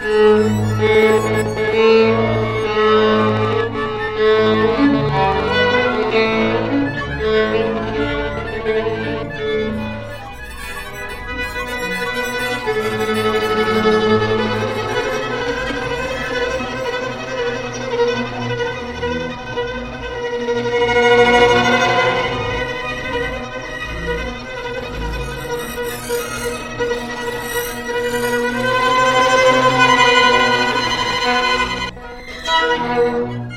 Thank you. Música